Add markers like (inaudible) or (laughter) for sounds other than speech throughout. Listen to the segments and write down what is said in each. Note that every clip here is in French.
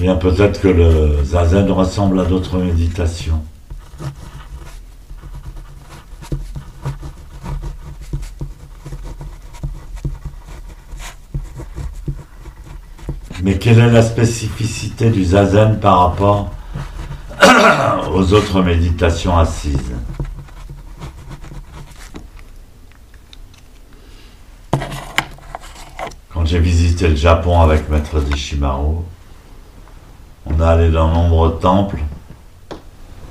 Eh bien peut-être que le zazen ressemble à d'autres méditations. Mais quelle est la spécificité du zazen par rapport (coughs) aux autres méditations assises? Quand j'ai visité le Japon avec Maître Deshimaru, on est allé dans nombreux temples.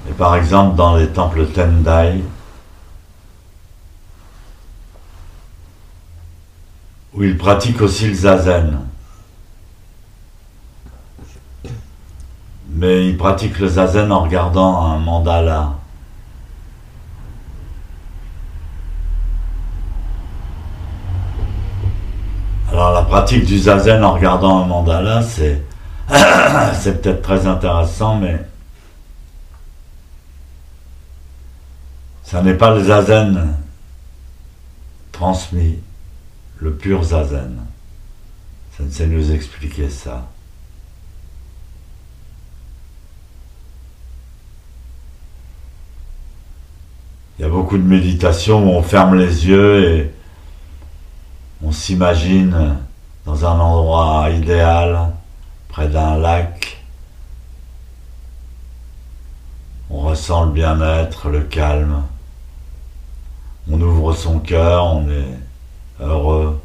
Et par exemple, dans les temples Tendai, où ils pratiquent aussi le zazen. Mais ils pratiquent le zazen en regardant un mandala. Alors la pratique du zazen en regardant un mandala, c'est (coughs) c'est peut-être très intéressant, mais ça n'est pas le zazen transmis, le pur zazen. Ça ne sait nous expliquer ça. Il y a beaucoup de méditations où on ferme les yeux et on s'imagine dans un endroit idéal, d'un lac. On ressent le bien-être, le calme. On ouvre son cœur, on est heureux.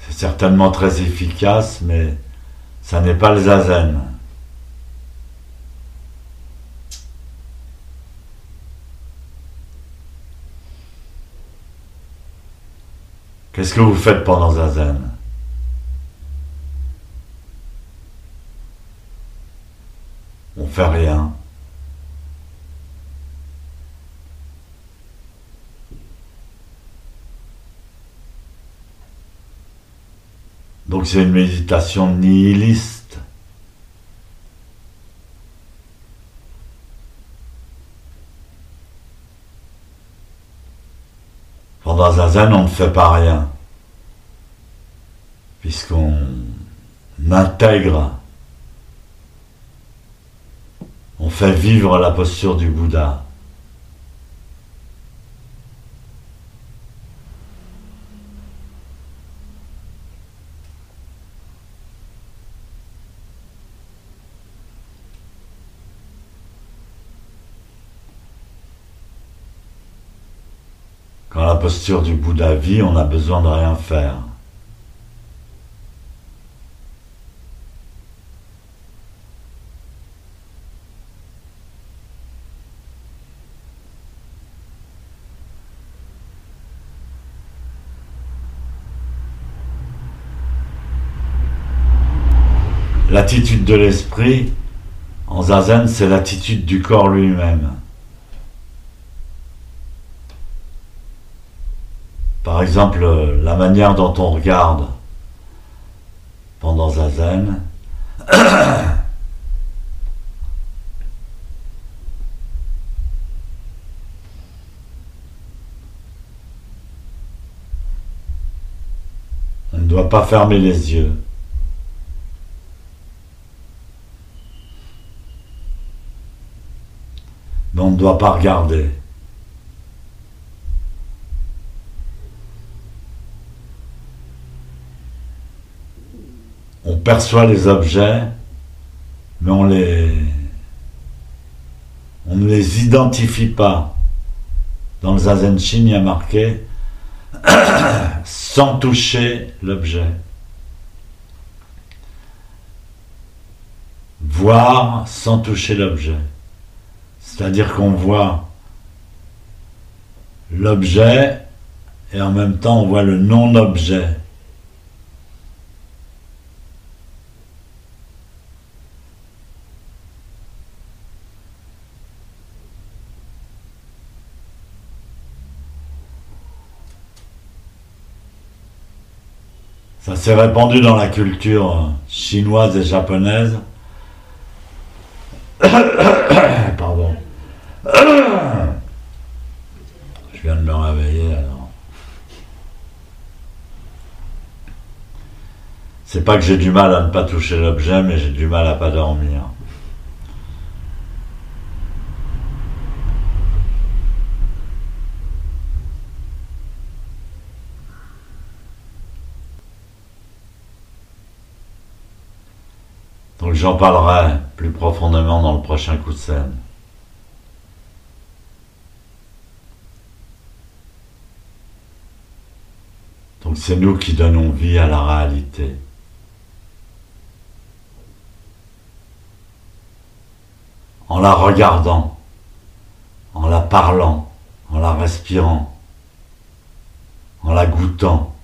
C'est certainement très efficace, mais ça n'est pas le zazen. Qu'est-ce que vous faites pendant Zazen? On fait rien. Donc c'est une méditation nihiliste. Zazen, on ne fait pas rien, puisqu'on intègre, on fait vivre la posture du Bouddha. Quand la posture du Bouddha vit, on n'a besoin de rien faire. L'attitude de l'esprit en zazen, c'est l'attitude du corps lui-même. Par exemple, la manière dont on regarde pendant Zazen. (coughs) On ne doit pas fermer les yeux. Mais on ne doit pas regarder. On perçoit les objets, mais on ne les identifie pas. Dans le Zazen il y a marqué (coughs) sans toucher l'objet. Voir sans toucher l'objet. C'est-à-dire qu'on voit l'objet et en même temps on voit le non-objet. Ça s'est répandu dans la culture chinoise et japonaise. (coughs) Pardon. (coughs) Je viens de me réveiller alors. C'est pas que j'ai du mal à ne pas toucher l'objet, mais j'ai du mal à pas dormir. Donc j'en parlerai plus profondément dans le prochain coup de scène. Donc c'est nous qui donnons vie à la réalité. En la regardant, en la parlant, en la respirant, en la goûtant.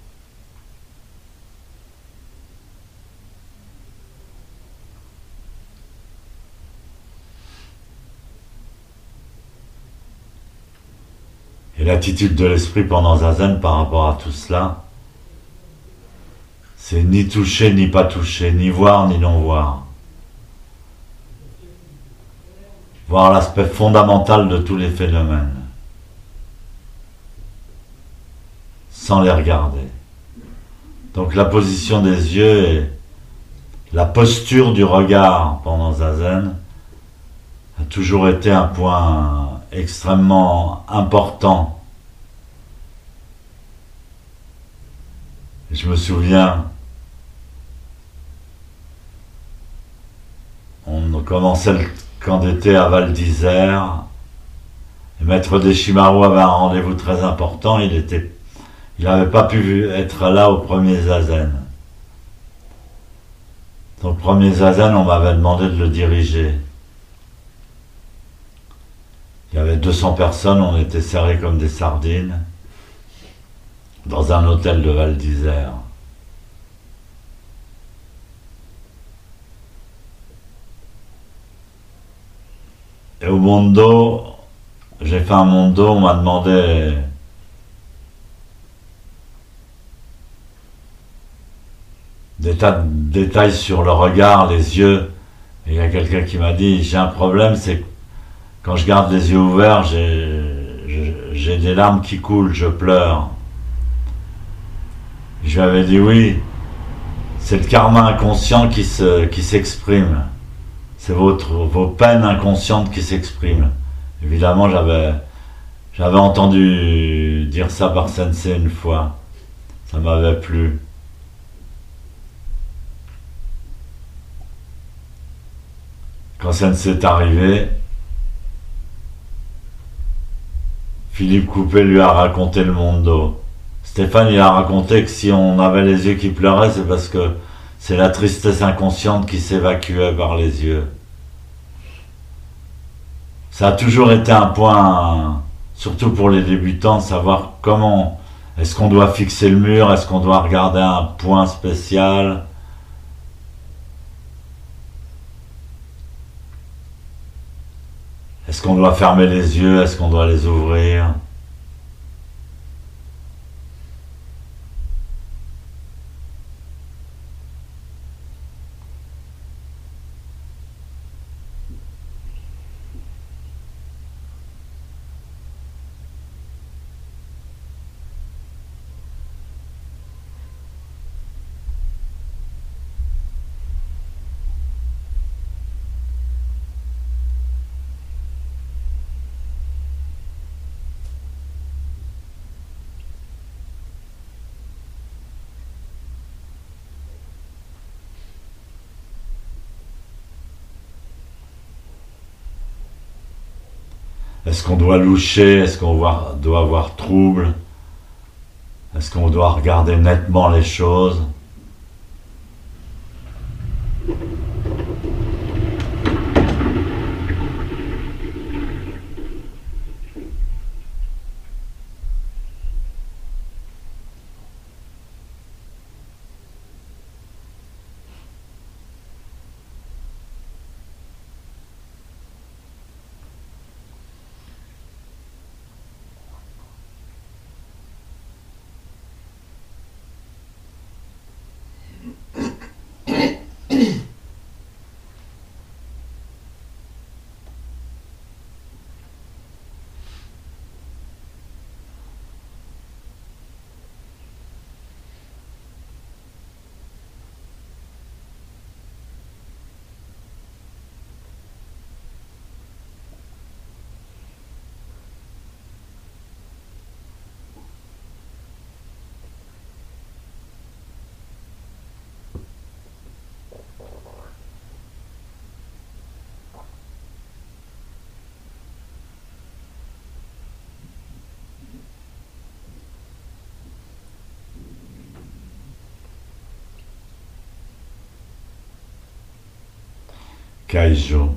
Et l'attitude de l'esprit pendant Zazen par rapport à tout cela, c'est ni toucher ni pas toucher, ni voir ni non voir. Voir l'aspect fondamental de tous les phénomènes, sans les regarder. Donc la position des yeux et la posture du regard pendant Zazen a toujours été un point extrêmement important. Je me souviens, on commençait le camp d'été à Val d'Isère. Et Maître Deschimarou avait un rendez-vous très important. Il il n'avait pas pu être là au premier Zazen. Donc, premier Zazen, on m'avait demandé de le diriger. Il y avait 200 personnes, on était serrés comme des sardines dans un hôtel de Val d'Isère. Et au Mondo, j'ai fait un Mondo, on m'a demandé des tas de détails sur le regard, les yeux. Et il y a quelqu'un qui m'a dit, j'ai un problème, c'est quand je garde les yeux ouverts, j'ai des larmes qui coulent, je pleure. Je lui avais dit oui, c'est le karma inconscient qui s'exprime. c'est votre, vos peines inconscientes qui s'expriment. Évidemment, j'avais, j'avais entendu dire ça par Sensei une fois. Ça m'avait plu. Quand Sensei est arrivé, Philippe Coupé lui a raconté le monde d'eau. Stéphane, il a raconté que si on avait les yeux qui pleuraient, c'est parce que c'est la tristesse inconsciente qui s'évacuait par les yeux. Ça a toujours été un point, surtout pour les débutants, de savoir comment est-ce qu'on doit fixer le mur, est-ce qu'on doit regarder un point spécial. Est-ce qu'on doit fermer les yeux Est-ce qu'on doit les ouvrir Est-ce qu'on doit loucher? Est-ce qu'on doit avoir trouble? Est-ce qu'on doit regarder nettement les choses? queijo